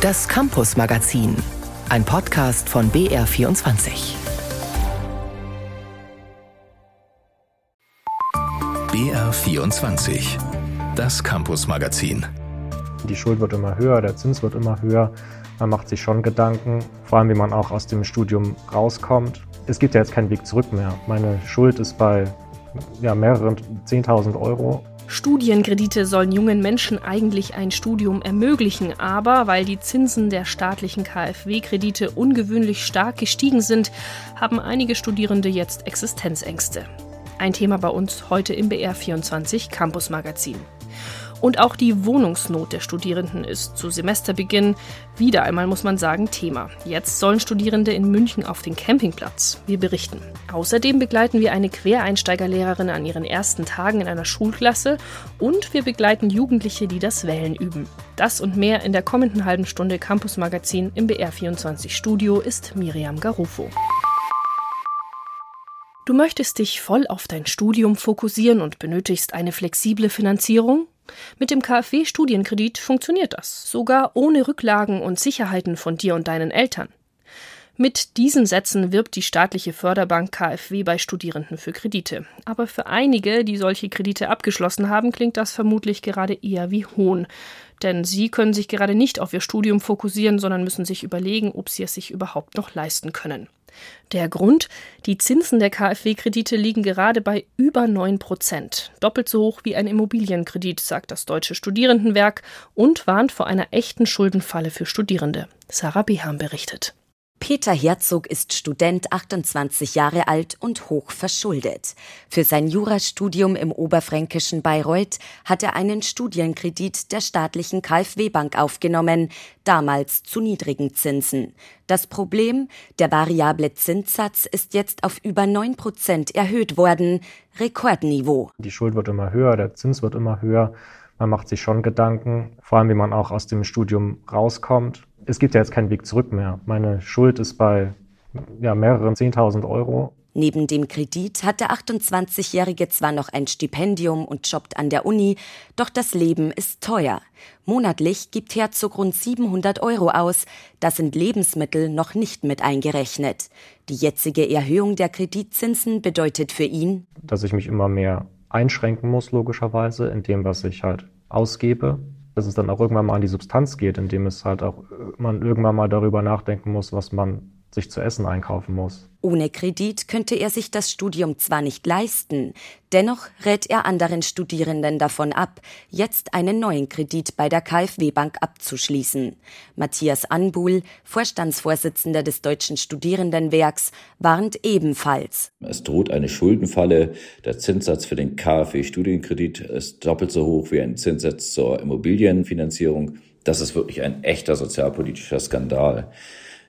Das Campus Magazin, ein Podcast von BR24. BR24, das Campus Magazin. Die Schuld wird immer höher, der Zins wird immer höher. Man macht sich schon Gedanken, vor allem wie man auch aus dem Studium rauskommt. Es gibt ja jetzt keinen Weg zurück mehr. Meine Schuld ist bei ja, mehreren 10.000 Euro. Studienkredite sollen jungen Menschen eigentlich ein Studium ermöglichen, aber weil die Zinsen der staatlichen KfW-Kredite ungewöhnlich stark gestiegen sind, haben einige Studierende jetzt Existenzängste. Ein Thema bei uns heute im BR24 Campus Magazin. Und auch die Wohnungsnot der Studierenden ist zu Semesterbeginn wieder einmal, muss man sagen, Thema. Jetzt sollen Studierende in München auf den Campingplatz. Wir berichten. Außerdem begleiten wir eine Quereinsteigerlehrerin an ihren ersten Tagen in einer Schulklasse und wir begleiten Jugendliche, die das Wählen üben. Das und mehr in der kommenden halben Stunde Campus Magazin im BR24 Studio ist Miriam Garufo. Du möchtest dich voll auf dein Studium fokussieren und benötigst eine flexible Finanzierung? Mit dem KfW-Studienkredit funktioniert das, sogar ohne Rücklagen und Sicherheiten von dir und deinen Eltern. Mit diesen Sätzen wirbt die staatliche Förderbank KfW bei Studierenden für Kredite. Aber für einige, die solche Kredite abgeschlossen haben, klingt das vermutlich gerade eher wie Hohn. Denn sie können sich gerade nicht auf ihr Studium fokussieren, sondern müssen sich überlegen, ob sie es sich überhaupt noch leisten können. Der Grund? Die Zinsen der KfW-Kredite liegen gerade bei über 9 Prozent. Doppelt so hoch wie ein Immobilienkredit, sagt das Deutsche Studierendenwerk und warnt vor einer echten Schuldenfalle für Studierende. Sarah Beham berichtet. Peter Herzog ist Student, 28 Jahre alt und hoch verschuldet. Für sein Jurastudium im oberfränkischen Bayreuth hat er einen Studienkredit der staatlichen KfW-Bank aufgenommen, damals zu niedrigen Zinsen. Das Problem, der variable Zinssatz ist jetzt auf über 9 Prozent erhöht worden, Rekordniveau. Die Schuld wird immer höher, der Zins wird immer höher. Man macht sich schon Gedanken, vor allem wie man auch aus dem Studium rauskommt es gibt ja jetzt keinen Weg zurück mehr. Meine Schuld ist bei ja, mehreren 10.000 Euro. Neben dem Kredit hat der 28-Jährige zwar noch ein Stipendium und jobbt an der Uni, doch das Leben ist teuer. Monatlich gibt Herzog rund 700 Euro aus. Das sind Lebensmittel noch nicht mit eingerechnet. Die jetzige Erhöhung der Kreditzinsen bedeutet für ihn, dass ich mich immer mehr einschränken muss, logischerweise, in dem, was ich halt ausgebe dass es dann auch irgendwann mal an die Substanz geht, indem es halt auch man irgendwann mal darüber nachdenken muss, was man sich zu essen einkaufen muss. Ohne Kredit könnte er sich das Studium zwar nicht leisten, dennoch rät er anderen Studierenden davon ab, jetzt einen neuen Kredit bei der KfW Bank abzuschließen. Matthias Anbuhl, Vorstandsvorsitzender des Deutschen Studierendenwerks, warnt ebenfalls. Es droht eine Schuldenfalle. Der Zinssatz für den KfW Studienkredit ist doppelt so hoch wie ein Zinssatz zur Immobilienfinanzierung. Das ist wirklich ein echter sozialpolitischer Skandal.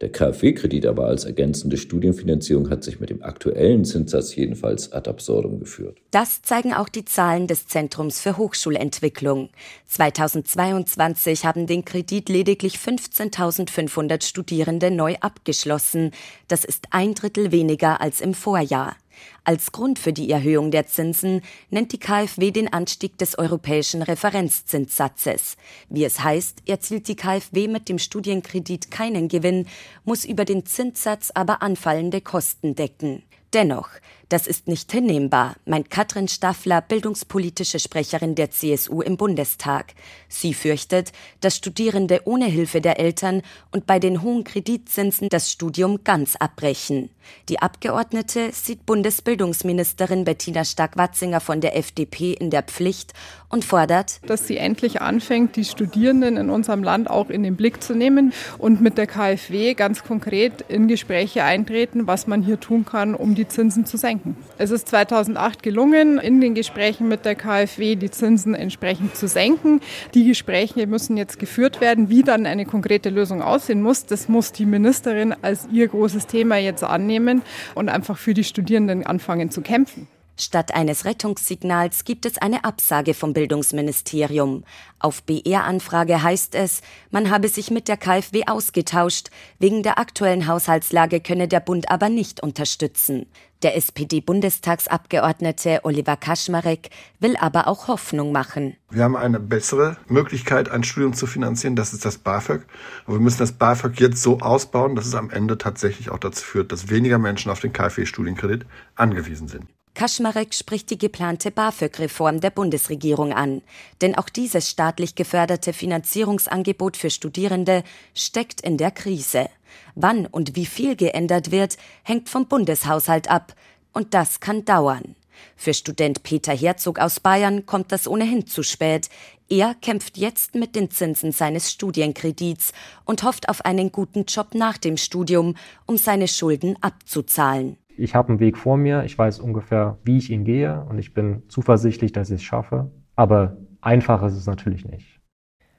Der KfW-Kredit aber als ergänzende Studienfinanzierung hat sich mit dem aktuellen Zinssatz jedenfalls ad absurdum geführt. Das zeigen auch die Zahlen des Zentrums für Hochschulentwicklung. 2022 haben den Kredit lediglich 15.500 Studierende neu abgeschlossen. Das ist ein Drittel weniger als im Vorjahr. Als Grund für die Erhöhung der Zinsen nennt die KfW den Anstieg des europäischen Referenzzinssatzes. Wie es heißt, erzielt die KfW mit dem Studienkredit keinen Gewinn, muss über den Zinssatz aber anfallende Kosten decken. Dennoch, das ist nicht hinnehmbar, meint Katrin Staffler, bildungspolitische Sprecherin der CSU im Bundestag. Sie fürchtet, dass Studierende ohne Hilfe der Eltern und bei den hohen Kreditzinsen das Studium ganz abbrechen. Die Abgeordnete sieht Bundesbildungsministerin Bettina Stark-Watzinger von der FDP in der Pflicht und fordert, dass sie endlich anfängt, die Studierenden in unserem Land auch in den Blick zu nehmen und mit der KfW ganz konkret in Gespräche eintreten, was man hier tun kann, um die Zinsen zu senken. Es ist 2008 gelungen, in den Gesprächen mit der KfW die Zinsen entsprechend zu senken. Die Gespräche müssen jetzt geführt werden. Wie dann eine konkrete Lösung aussehen muss, das muss die Ministerin als ihr großes Thema jetzt annehmen und einfach für die Studierenden anfangen zu kämpfen. Statt eines Rettungssignals gibt es eine Absage vom Bildungsministerium. Auf BR-Anfrage heißt es, man habe sich mit der KfW ausgetauscht. Wegen der aktuellen Haushaltslage könne der Bund aber nicht unterstützen. Der SPD-Bundestagsabgeordnete Oliver Kaschmarek will aber auch Hoffnung machen. Wir haben eine bessere Möglichkeit, ein Studium zu finanzieren, das ist das BAföG. Und wir müssen das BAföG jetzt so ausbauen, dass es am Ende tatsächlich auch dazu führt, dass weniger Menschen auf den KfW-Studienkredit angewiesen sind. Kaschmarek spricht die geplante BAföG-Reform der Bundesregierung an. Denn auch dieses staatlich geförderte Finanzierungsangebot für Studierende steckt in der Krise. Wann und wie viel geändert wird, hängt vom Bundeshaushalt ab. Und das kann dauern. Für Student Peter Herzog aus Bayern kommt das ohnehin zu spät. Er kämpft jetzt mit den Zinsen seines Studienkredits und hofft auf einen guten Job nach dem Studium, um seine Schulden abzuzahlen ich habe einen Weg vor mir, ich weiß ungefähr, wie ich ihn gehe und ich bin zuversichtlich, dass ich es schaffe. Aber einfach ist es natürlich nicht.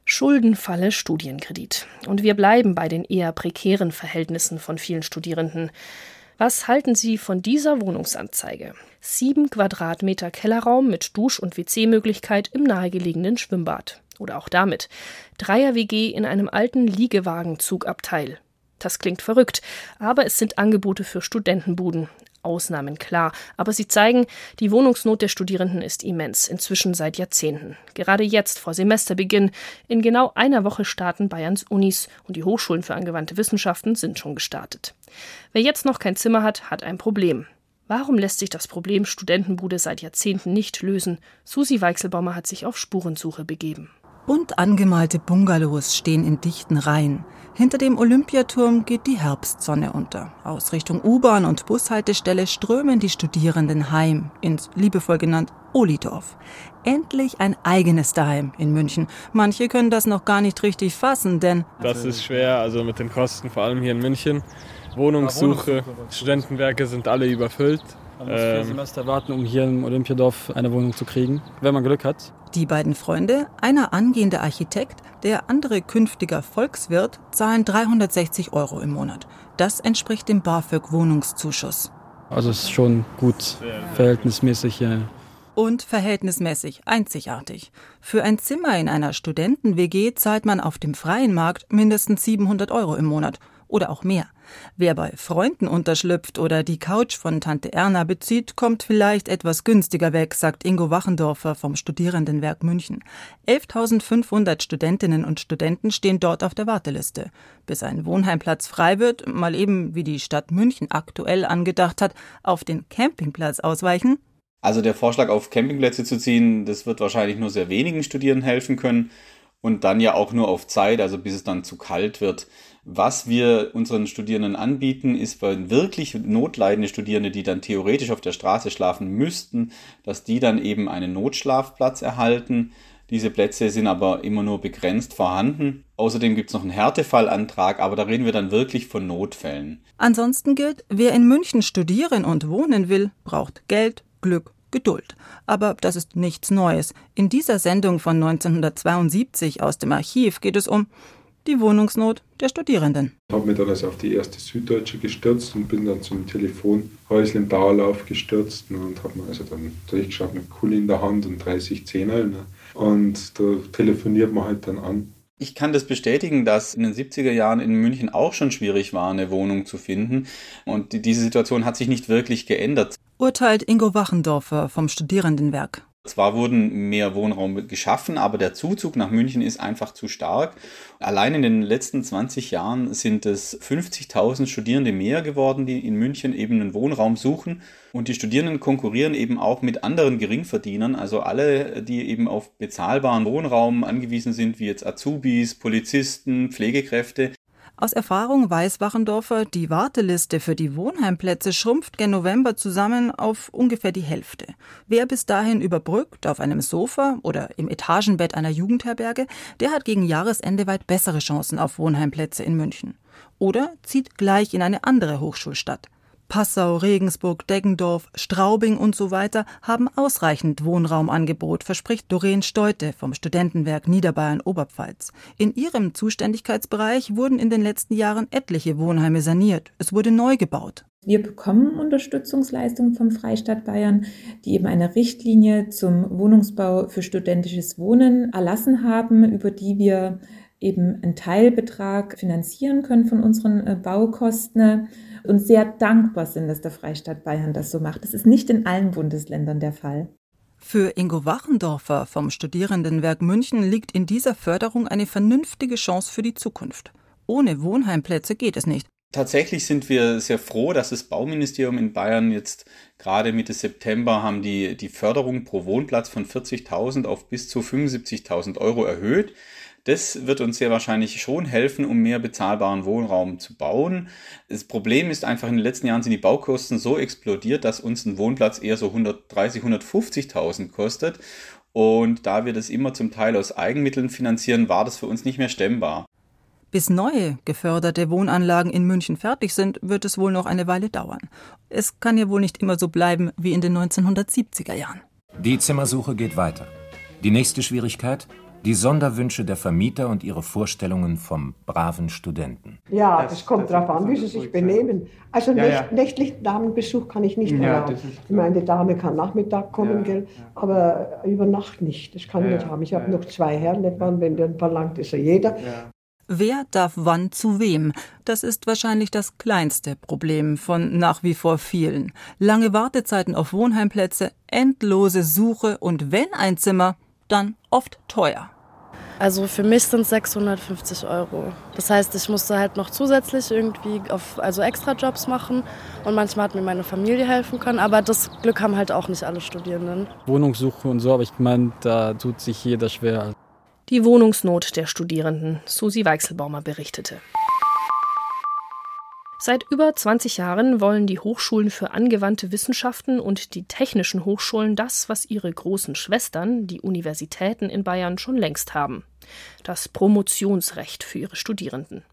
Schuldenfalle Studienkredit. Und wir bleiben bei den eher prekären Verhältnissen von vielen Studierenden. Was halten Sie von dieser Wohnungsanzeige? Sieben Quadratmeter Kellerraum mit Dusch- und WC-Möglichkeit im nahegelegenen Schwimmbad. Oder auch damit. Dreier-WG in einem alten Liegewagenzugabteil. Das klingt verrückt, aber es sind Angebote für Studentenbuden. Ausnahmen klar, aber sie zeigen, die Wohnungsnot der Studierenden ist immens, inzwischen seit Jahrzehnten. Gerade jetzt, vor Semesterbeginn, in genau einer Woche starten Bayerns Unis und die Hochschulen für angewandte Wissenschaften sind schon gestartet. Wer jetzt noch kein Zimmer hat, hat ein Problem. Warum lässt sich das Problem Studentenbude seit Jahrzehnten nicht lösen? Susi Weichselbaumer hat sich auf Spurensuche begeben. Bunt angemalte Bungalows stehen in dichten Reihen. Hinter dem Olympiaturm geht die Herbstsonne unter. Aus Richtung U-Bahn und Bushaltestelle strömen die Studierenden heim ins liebevoll genannt Olidorf. Endlich ein eigenes Daheim in München. Manche können das noch gar nicht richtig fassen, denn das ist schwer, also mit den Kosten, vor allem hier in München. Wohnungssuche, Studentenwerke sind alle überfüllt. Man muss vier ähm, Semester warten, um hier im Olympiadorf eine Wohnung zu kriegen, wenn man Glück hat. Die beiden Freunde, einer angehender Architekt, der andere künftiger Volkswirt, zahlen 360 Euro im Monat. Das entspricht dem BAföG-Wohnungszuschuss. Also es ist schon gut, verhältnismäßig hier. Und verhältnismäßig einzigartig. Für ein Zimmer in einer Studenten-WG zahlt man auf dem freien Markt mindestens 700 Euro im Monat oder auch mehr. Wer bei Freunden unterschlüpft oder die Couch von Tante Erna bezieht, kommt vielleicht etwas günstiger weg, sagt Ingo Wachendorfer vom Studierendenwerk München. 11.500 Studentinnen und Studenten stehen dort auf der Warteliste. Bis ein Wohnheimplatz frei wird, mal eben, wie die Stadt München aktuell angedacht hat, auf den Campingplatz ausweichen, also der Vorschlag auf Campingplätze zu ziehen, das wird wahrscheinlich nur sehr wenigen Studierenden helfen können und dann ja auch nur auf Zeit, also bis es dann zu kalt wird. Was wir unseren Studierenden anbieten, ist bei wirklich notleidende Studierende, die dann theoretisch auf der Straße schlafen müssten, dass die dann eben einen Notschlafplatz erhalten. Diese Plätze sind aber immer nur begrenzt vorhanden. Außerdem gibt es noch einen Härtefallantrag, aber da reden wir dann wirklich von Notfällen. Ansonsten gilt, wer in München studieren und wohnen will, braucht Geld, Glück, Geduld. Aber das ist nichts Neues. In dieser Sendung von 1972 aus dem Archiv geht es um die Wohnungsnot der Studierenden. Ich habe mich dann also auf die erste Süddeutsche gestürzt und bin dann zum Telefonhäusl im Dauerlauf gestürzt und habe mir also dann durchgeschaut mit Kuli in der Hand und 30 Zehner. Ne? Und da telefoniert man halt dann an. Ich kann das bestätigen, dass in den 70er Jahren in München auch schon schwierig war, eine Wohnung zu finden. Und diese Situation hat sich nicht wirklich geändert. Urteilt Ingo Wachendorfer vom Studierendenwerk. Zwar wurden mehr Wohnraum geschaffen, aber der Zuzug nach München ist einfach zu stark. Allein in den letzten 20 Jahren sind es 50.000 Studierende mehr geworden, die in München eben einen Wohnraum suchen. Und die Studierenden konkurrieren eben auch mit anderen Geringverdienern, also alle, die eben auf bezahlbaren Wohnraum angewiesen sind, wie jetzt Azubis, Polizisten, Pflegekräfte. Aus Erfahrung weiß Wachendorfer, die Warteliste für die Wohnheimplätze schrumpft gen November zusammen auf ungefähr die Hälfte. Wer bis dahin überbrückt auf einem Sofa oder im Etagenbett einer Jugendherberge, der hat gegen Jahresende weit bessere Chancen auf Wohnheimplätze in München. Oder zieht gleich in eine andere Hochschulstadt. Passau, Regensburg, Deggendorf, Straubing und so weiter haben ausreichend Wohnraumangebot, verspricht Doreen Steute vom Studentenwerk Niederbayern Oberpfalz. In ihrem Zuständigkeitsbereich wurden in den letzten Jahren etliche Wohnheime saniert. Es wurde neu gebaut. Wir bekommen Unterstützungsleistungen vom Freistaat Bayern, die eben eine Richtlinie zum Wohnungsbau für studentisches Wohnen erlassen haben, über die wir eben einen Teilbetrag finanzieren können von unseren äh, Baukosten und sehr dankbar sind, dass der Freistaat Bayern das so macht. Das ist nicht in allen Bundesländern der Fall. Für Ingo Wachendorfer vom Studierendenwerk München liegt in dieser Förderung eine vernünftige Chance für die Zukunft. Ohne Wohnheimplätze geht es nicht. Tatsächlich sind wir sehr froh, dass das Bauministerium in Bayern jetzt gerade Mitte September haben die, die Förderung pro Wohnplatz von 40.000 auf bis zu 75.000 Euro erhöht. Das wird uns sehr wahrscheinlich schon helfen, um mehr bezahlbaren Wohnraum zu bauen. Das Problem ist einfach, in den letzten Jahren sind die Baukosten so explodiert, dass uns ein Wohnplatz eher so 130, 150.000 kostet. Und da wir das immer zum Teil aus Eigenmitteln finanzieren, war das für uns nicht mehr stemmbar. Bis neue geförderte Wohnanlagen in München fertig sind, wird es wohl noch eine Weile dauern. Es kann ja wohl nicht immer so bleiben wie in den 1970er Jahren. Die Zimmersuche geht weiter. Die nächste Schwierigkeit? Die Sonderwünsche der Vermieter und ihre Vorstellungen vom braven Studenten. Ja, das, das kommt darauf an, wie sie sich benehmen. Also ja, ja. nächtlichen Damenbesuch kann ich nicht ja, erlauben. Ich meine, die Dame kann Nachmittag kommen, gell, aber über Nacht nicht. Das kann ich nicht haben. Ich habe noch zwei Herren, wenn der verlangt, ist ja jeder. Wer darf wann zu wem? Das ist wahrscheinlich das kleinste Problem von nach wie vor vielen. Lange Wartezeiten auf Wohnheimplätze, endlose Suche und wenn ein Zimmer, dann oft teuer. Also für mich sind es 650 Euro. Das heißt, ich musste halt noch zusätzlich irgendwie auf, also extra Jobs machen und manchmal hat mir meine Familie helfen können, aber das Glück haben halt auch nicht alle Studierenden. Wohnungssuche und so, aber ich meine, da tut sich jeder schwer. Die Wohnungsnot der Studierenden, Susi Weichselbaumer berichtete. Seit über 20 Jahren wollen die Hochschulen für angewandte Wissenschaften und die technischen Hochschulen das, was ihre großen Schwestern, die Universitäten in Bayern, schon längst haben. Das Promotionsrecht für ihre Studierenden.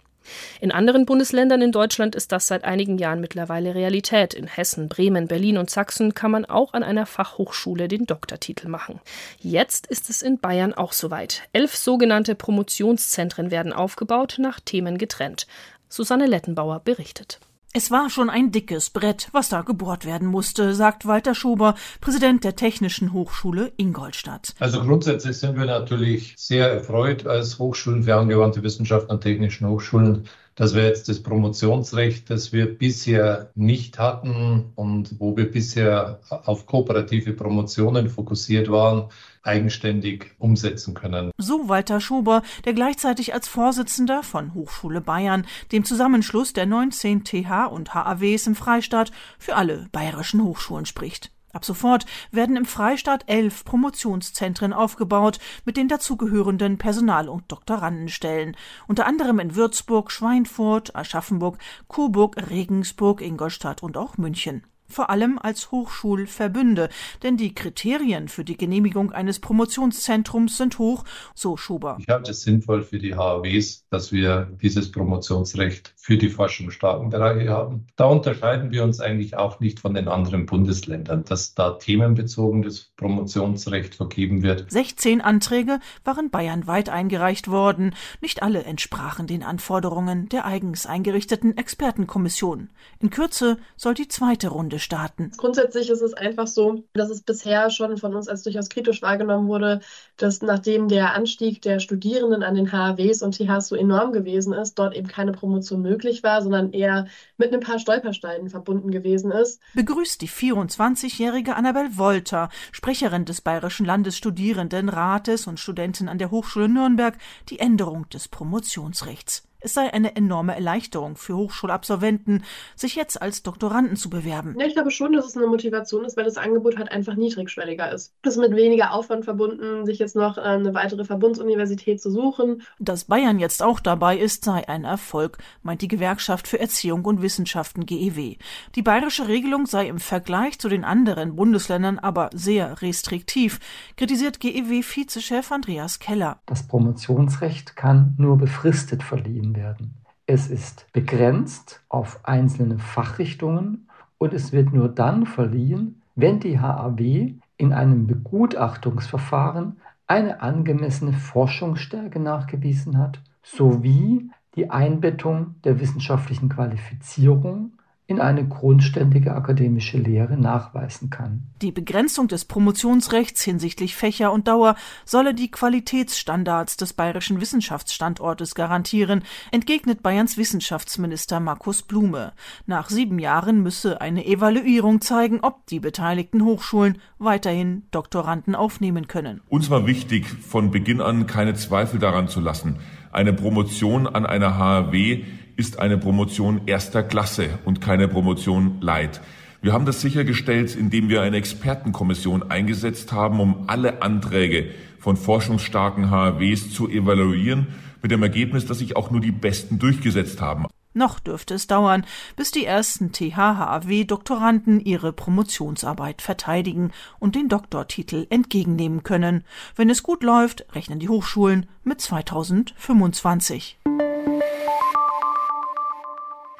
In anderen Bundesländern in Deutschland ist das seit einigen Jahren mittlerweile Realität. In Hessen, Bremen, Berlin und Sachsen kann man auch an einer Fachhochschule den Doktortitel machen. Jetzt ist es in Bayern auch soweit. Elf sogenannte Promotionszentren werden aufgebaut, nach Themen getrennt. Susanne Lettenbauer berichtet. Es war schon ein dickes Brett, was da gebohrt werden musste, sagt Walter Schober, Präsident der Technischen Hochschule Ingolstadt. Also grundsätzlich sind wir natürlich sehr erfreut als Hochschulen für angewandte Wissenschaften und technischen Hochschulen, dass wir jetzt das Promotionsrecht, das wir bisher nicht hatten und wo wir bisher auf kooperative Promotionen fokussiert waren, eigenständig umsetzen können. So Walter Schober, der gleichzeitig als Vorsitzender von Hochschule Bayern, dem Zusammenschluss der 19 TH und HAWs im Freistaat, für alle bayerischen Hochschulen spricht. Ab sofort werden im Freistaat elf Promotionszentren aufgebaut mit den dazugehörenden Personal- und Doktorandenstellen, unter anderem in Würzburg, Schweinfurt, Aschaffenburg, Coburg, Regensburg, Ingolstadt und auch München vor allem als Hochschulverbünde, denn die Kriterien für die Genehmigung eines Promotionszentrums sind hoch, so Schuber. Ich halte es sinnvoll für die HAWs, dass wir dieses Promotionsrecht für die forschungsstarken Bereiche haben. Da unterscheiden wir uns eigentlich auch nicht von den anderen Bundesländern, dass da themenbezogen das Promotionsrecht vergeben wird. 16 Anträge waren bayernweit eingereicht worden. Nicht alle entsprachen den Anforderungen der eigens eingerichteten Expertenkommission. In Kürze soll die zweite Runde starten. Grundsätzlich ist es einfach so, dass es bisher schon von uns als durchaus kritisch wahrgenommen wurde, dass nachdem der Anstieg der Studierenden an den HAWs und THs so enorm gewesen ist, dort eben keine Promotion möglich war, sondern eher mit ein paar Stolpersteinen verbunden gewesen ist. Begrüßt die 24-jährige Annabel Wolter, Sprecherin des Bayerischen Landesstudierendenrates und Studentin an der Hochschule Nürnberg, die Änderung des Promotionsrechts. Es sei eine enorme Erleichterung für Hochschulabsolventen, sich jetzt als Doktoranden zu bewerben. Ja, ich glaube schon, dass es eine Motivation ist, weil das Angebot halt einfach niedrigschwelliger ist. Es ist mit weniger Aufwand verbunden, sich jetzt noch äh, eine weitere Verbundsuniversität zu suchen. Dass Bayern jetzt auch dabei ist, sei ein Erfolg, meint die Gewerkschaft für Erziehung und Wissenschaften GEW. Die bayerische Regelung sei im Vergleich zu den anderen Bundesländern aber sehr restriktiv, kritisiert GEW-Vizechef Andreas Keller. Das Promotionsrecht kann nur befristet verliehen vergeben werden. Es ist begrenzt auf einzelne Fachrichtungen und es wird nur dann verliehen, wenn die HAW in einem Begutachtungsverfahren eine angemessene Forschungsstärke nachgewiesen hat, sowie die Einbettung der wissenschaftlichen Qualifizierung in eine grundständige akademische Lehre nachweisen kann. Die Begrenzung des Promotionsrechts hinsichtlich Fächer und Dauer solle die Qualitätsstandards des bayerischen Wissenschaftsstandortes garantieren, entgegnet Bayerns Wissenschaftsminister Markus Blume. Nach sieben Jahren müsse eine Evaluierung zeigen, ob die beteiligten Hochschulen weiterhin Doktoranden aufnehmen können. Uns war wichtig, von Beginn an keine Zweifel daran zu lassen. Eine Promotion an einer HAW ist eine Promotion erster Klasse und keine Promotion Light. Wir haben das sichergestellt, indem wir eine Expertenkommission eingesetzt haben, um alle Anträge von forschungsstarken HAWs zu evaluieren, mit dem Ergebnis, dass sich auch nur die Besten durchgesetzt haben. Noch dürfte es dauern, bis die ersten THHW-Doktoranden ihre Promotionsarbeit verteidigen und den Doktortitel entgegennehmen können. Wenn es gut läuft, rechnen die Hochschulen mit 2025.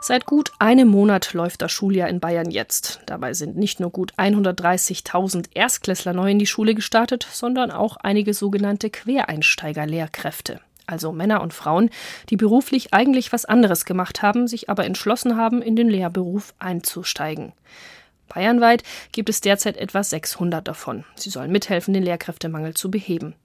Seit gut einem Monat läuft das Schuljahr in Bayern jetzt. Dabei sind nicht nur gut 130.000 Erstklässler neu in die Schule gestartet, sondern auch einige sogenannte Quereinsteiger-Lehrkräfte. Also Männer und Frauen, die beruflich eigentlich was anderes gemacht haben, sich aber entschlossen haben, in den Lehrberuf einzusteigen. Bayernweit gibt es derzeit etwa 600 davon. Sie sollen mithelfen, den Lehrkräftemangel zu beheben.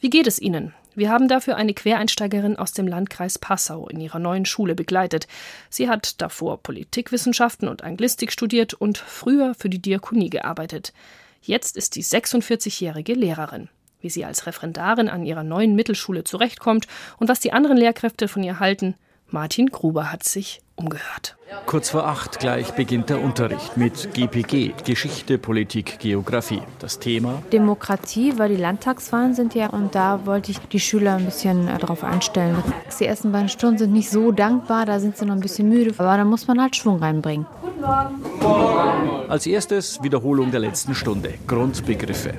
Wie geht es ihnen? Wir haben dafür eine Quereinsteigerin aus dem Landkreis Passau in ihrer neuen Schule begleitet. Sie hat davor Politikwissenschaften und Anglistik studiert und früher für die Diakonie gearbeitet. Jetzt ist die 46-jährige Lehrerin. Wie sie als Referendarin an ihrer neuen Mittelschule zurechtkommt und was die anderen Lehrkräfte von ihr halten, Martin Gruber hat sich umgehört. Kurz vor acht gleich beginnt der Unterricht mit GPG, Geschichte, Politik, Geografie. Das Thema? Demokratie, weil die Landtagswahlen sind ja und da wollte ich die Schüler ein bisschen äh, darauf einstellen. Die ersten beiden Stunden sind nicht so dankbar, da sind sie noch ein bisschen müde, aber da muss man halt Schwung reinbringen. Guten Morgen. Als erstes Wiederholung der letzten Stunde, Grundbegriffe.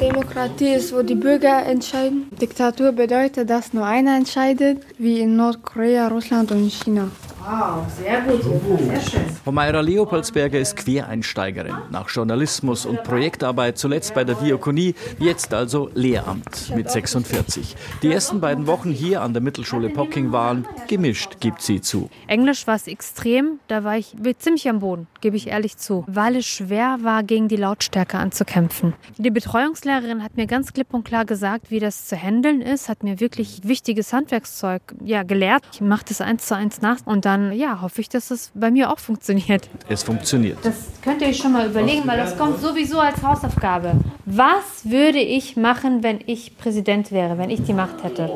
Demokratie ist, wo die Bürger entscheiden. Diktatur bedeutet, dass nur einer entscheidet, wie in Nordkorea, Russland und China. Wow, sehr gut. Sehr schön. Homaira Leopoldsberger ist Quereinsteigerin. Nach Journalismus und Projektarbeit zuletzt bei der Diakonie, jetzt also Lehramt mit 46. Die ersten beiden Wochen hier an der Mittelschule Pocking waren gemischt, gibt sie zu. Englisch war es extrem, da war ich ziemlich am Boden, gebe ich ehrlich zu, weil es schwer war, gegen die Lautstärke anzukämpfen. Die Betreuungslehrerin hat mir ganz klipp und klar gesagt, wie das zu handeln ist, hat mir wirklich wichtiges Handwerkszeug ja, gelehrt. Ich mache das eins zu eins nach und dann dann ja, hoffe ich, dass es bei mir auch funktioniert. Es funktioniert. Das könnt ihr euch schon mal überlegen, weil das kommt sowieso als Hausaufgabe. Was würde ich machen, wenn ich Präsident wäre, wenn ich die Macht hätte?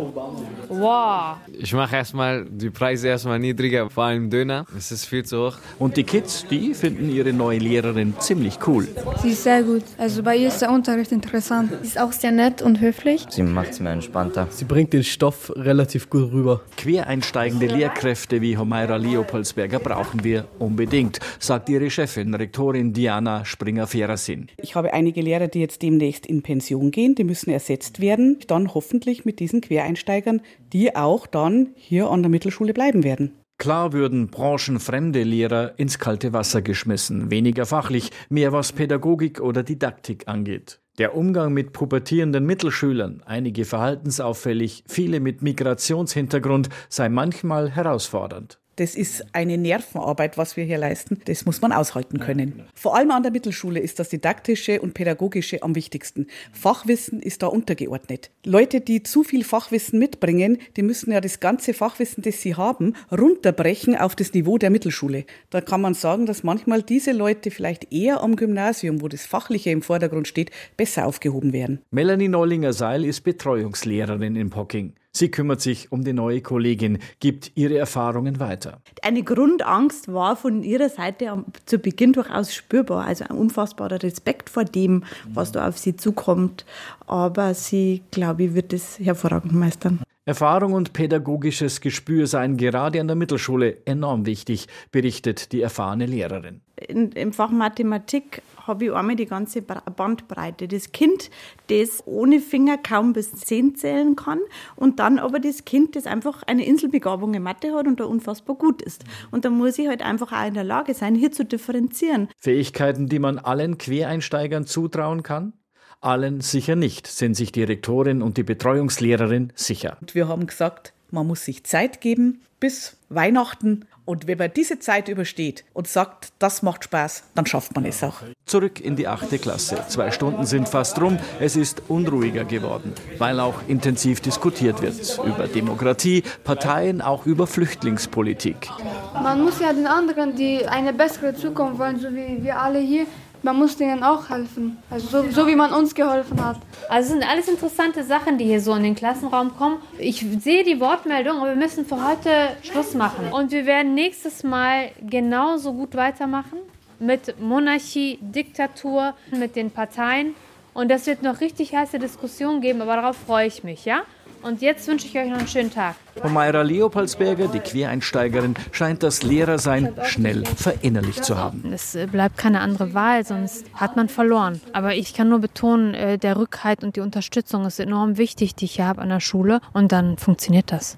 Wow. Ich mache erstmal die Preise erstmal niedriger, vor allem Döner. Es ist viel zu hoch. Und die Kids, die finden ihre neue Lehrerin ziemlich cool. Sie ist sehr gut. Also bei ihr ist der Unterricht interessant. Sie ist auch sehr nett und höflich. Sie macht es mir entspannter. Sie bringt den Stoff relativ gut rüber. Quereinsteigende Lehrkräfte wie Homaira Leopoldsberger brauchen wir unbedingt, sagt ihre Chefin, Rektorin Diana Springer-Ferasin. Ich habe einige Lehrer, die jetzt demnächst in Pension gehen, die müssen ersetzt werden. Dann hoffentlich mit diesen Quereinsteigern, die auch dann hier an der Mittelschule bleiben werden. Klar würden branchenfremde Lehrer ins kalte Wasser geschmissen, weniger fachlich, mehr was Pädagogik oder Didaktik angeht. Der Umgang mit pubertierenden Mittelschülern, einige verhaltensauffällig, viele mit Migrationshintergrund, sei manchmal herausfordernd. Das ist eine Nervenarbeit, was wir hier leisten. Das muss man aushalten können. Vor allem an der Mittelschule ist das Didaktische und Pädagogische am wichtigsten. Fachwissen ist da untergeordnet. Leute, die zu viel Fachwissen mitbringen, die müssen ja das ganze Fachwissen, das sie haben, runterbrechen auf das Niveau der Mittelschule. Da kann man sagen, dass manchmal diese Leute vielleicht eher am Gymnasium, wo das Fachliche im Vordergrund steht, besser aufgehoben werden. Melanie Neulinger-Seil ist Betreuungslehrerin in Pocking. Sie kümmert sich um die neue Kollegin, gibt ihre Erfahrungen weiter. Eine Grundangst war von ihrer Seite zu Beginn durchaus spürbar, also ein unfassbarer Respekt vor dem, was da auf sie zukommt. Aber sie, glaube ich, wird es hervorragend meistern. Erfahrung und pädagogisches Gespür seien gerade an der Mittelschule enorm wichtig, berichtet die erfahrene Lehrerin. In, Im Fach Mathematik habe ich einmal die ganze Bandbreite. Das Kind, das ohne Finger kaum bis zehn zählen kann und dann aber das Kind, das einfach eine Inselbegabung in Mathe hat und da unfassbar gut ist. Und da muss ich halt einfach auch in der Lage sein, hier zu differenzieren. Fähigkeiten, die man allen Quereinsteigern zutrauen kann? Allen sicher nicht, sind sich die Rektorin und die Betreuungslehrerin sicher. Wir haben gesagt, Man muss sich Zeit geben bis Weihnachten. Und wenn man diese Zeit übersteht und sagt, das macht Spaß, dann schafft man es auch. Zurück in die achte Klasse. Zwei Stunden sind fast rum. Es ist unruhiger geworden, weil auch intensiv diskutiert wird über Demokratie, Parteien, auch über Flüchtlingspolitik. Man muss ja den anderen, die eine bessere Zukunft wollen, so wie wir alle hier, man muss denen auch helfen. Also so, so, wie man uns geholfen hat. Also sind alles interessante Sachen, die hier so in den Klassenraum kommen. Ich sehe die Wortmeldung, aber wir müssen für heute Schluss machen. Und wir werden nächstes Mal genauso gut weitermachen mit Monarchie, Diktatur, mit den Parteien. Und das wird noch richtig heiße Diskussionen geben, aber darauf freue ich mich, ja? Und jetzt wünsche ich euch noch einen schönen Tag. Humaira Leopoldsberger, die Quereinsteigerin, scheint das Lehrersein schnell verinnerlicht zu haben. Es äh, bleibt keine andere Wahl, sonst hat man verloren. Aber ich kann nur betonen, äh, der Rückhalt und die Unterstützung ist enorm wichtig, die ich hier habe an der Schule. Und dann funktioniert das.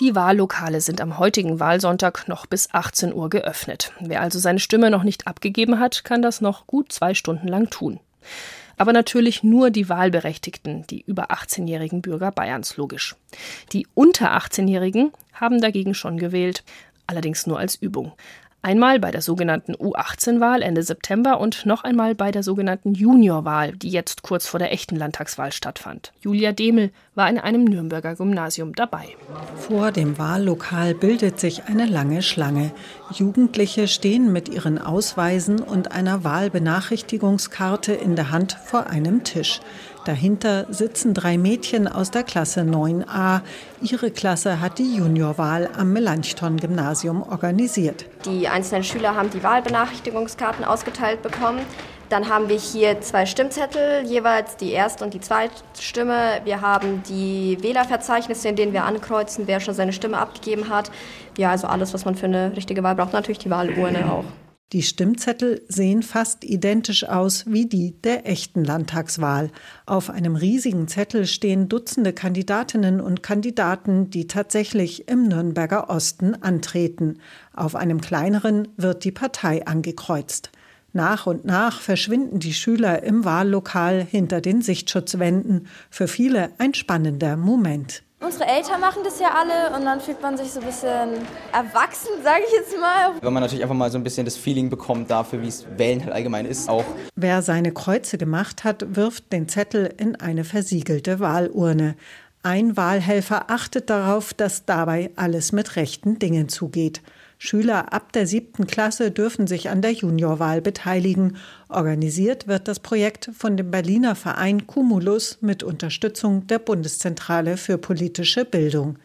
Die Wahllokale sind am heutigen Wahlsonntag noch bis 18 Uhr geöffnet. Wer also seine Stimme noch nicht abgegeben hat, kann das noch gut zwei Stunden lang tun aber natürlich nur die Wahlberechtigten, die über 18-jährigen Bürger Bayerns logisch. Die unter 18-jährigen haben dagegen schon gewählt, allerdings nur als Übung. Einmal bei der sogenannten U18-Wahl Ende September und noch einmal bei der sogenannten Juniorwahl, die jetzt kurz vor der echten Landtagswahl stattfand. Julia Demel war in einem Nürnberger Gymnasium dabei. Vor dem Wahllokal bildet sich eine lange Schlange. Jugendliche stehen mit ihren Ausweisen und einer Wahlbenachrichtigungskarte in der Hand vor einem Tisch. Dahinter sitzen drei Mädchen aus der Klasse 9a. Ihre Klasse hat die Juniorwahl am Melanchthon-Gymnasium organisiert. Die einzelnen Schüler haben die Wahlbenachrichtigungskarten ausgeteilt bekommen. Dann haben wir hier zwei Stimmzettel, jeweils die erste und die zweite Stimme. Wir haben die Wählerverzeichnisse, in denen wir ankreuzen, wer schon seine Stimme abgegeben hat. Ja, also alles, was man für eine richtige Wahl braucht. Natürlich die Wahlurne auch. Die Stimmzettel sehen fast identisch aus wie die der echten Landtagswahl. Auf einem riesigen Zettel stehen Dutzende Kandidatinnen und Kandidaten, die tatsächlich im Nürnberger Osten antreten. Auf einem kleineren wird die Partei angekreuzt. Nach und nach verschwinden die Schüler im Wahllokal hinter den Sichtschutzwänden. Für viele ein spannender Moment. Unsere Eltern machen das ja alle und dann fühlt man sich so ein bisschen erwachsen, sage ich jetzt mal. Wenn man natürlich einfach mal so ein bisschen das Feeling bekommt dafür, wie es Wählen halt allgemein ist auch. Wer seine Kreuze gemacht hat, wirft den Zettel in eine versiegelte Wahlurne. Ein Wahlhelfer achtet darauf, dass dabei alles mit rechten Dingen zugeht. Schüler ab der siebten Klasse dürfen sich an der Juniorwahl beteiligen. Organisiert wird das Projekt von dem Berliner Verein Cumulus mit Unterstützung der Bundeszentrale für politische Bildung.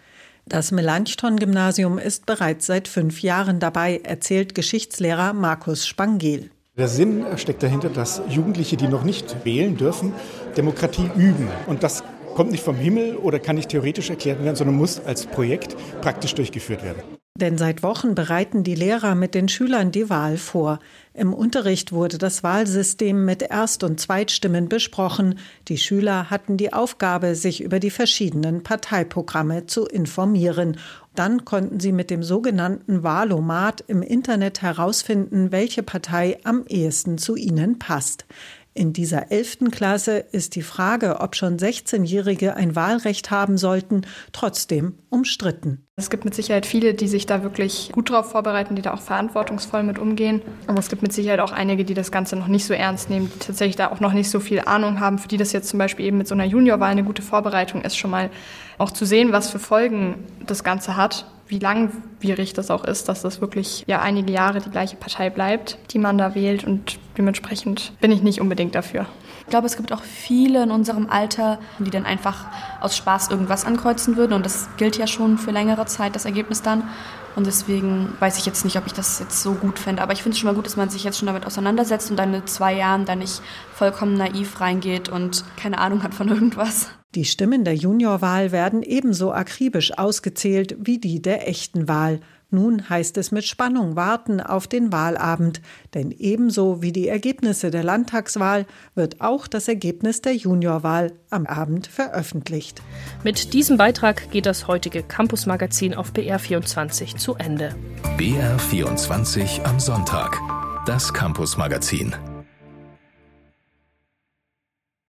Das Melanchthon-Gymnasium ist bereits seit fünf Jahren dabei, erzählt Geschichtslehrer Markus Spangel. Der Sinn steckt dahinter, dass Jugendliche, die noch nicht wählen dürfen, Demokratie üben. Und das kommt nicht vom Himmel oder kann nicht theoretisch erklärt werden, sondern muss als Projekt praktisch durchgeführt werden. Denn seit Wochen bereiten die Lehrer mit den Schülern die Wahl vor. Im Unterricht wurde das Wahlsystem mit Erst- und Zweitstimmen besprochen. Die Schüler hatten die Aufgabe, sich über die verschiedenen Parteiprogramme zu informieren. Dann konnten sie mit dem sogenannten Wahlomat im Internet herausfinden, welche Partei am ehesten zu ihnen passt. In dieser elften Klasse ist die Frage, ob schon 16-Jährige ein Wahlrecht haben sollten, trotzdem umstritten. Es gibt mit Sicherheit viele, die sich da wirklich gut drauf vorbereiten, die da auch verantwortungsvoll mit umgehen. Aber es gibt mit Sicherheit auch einige, die das Ganze noch nicht so ernst nehmen, die tatsächlich da auch noch nicht so viel Ahnung haben, für die das jetzt zum Beispiel eben mit so einer Juniorwahl eine gute Vorbereitung ist, schon mal auch zu sehen, was für Folgen das Ganze hat wie langwierig das auch ist, dass das wirklich ja einige Jahre die gleiche Partei bleibt, die man da wählt und dementsprechend bin ich nicht unbedingt dafür. Ich glaube, es gibt auch viele in unserem Alter, die dann einfach aus Spaß irgendwas ankreuzen würden und das gilt ja schon für längere Zeit, das Ergebnis dann. Und deswegen weiß ich jetzt nicht, ob ich das jetzt so gut fände. Aber ich finde es schon mal gut, dass man sich jetzt schon damit auseinandersetzt und dann in zwei Jahren dann nicht vollkommen naiv reingeht und keine Ahnung hat von irgendwas. Die Stimmen der Juniorwahl werden ebenso akribisch ausgezählt wie die der echten Wahl. Nun heißt es mit Spannung warten auf den Wahlabend, denn ebenso wie die Ergebnisse der Landtagswahl wird auch das Ergebnis der Juniorwahl am Abend veröffentlicht. Mit diesem Beitrag geht das heutige Campus-Magazin auf BR24 zu Ende. BR24 am Sonntag. Das Campus-Magazin.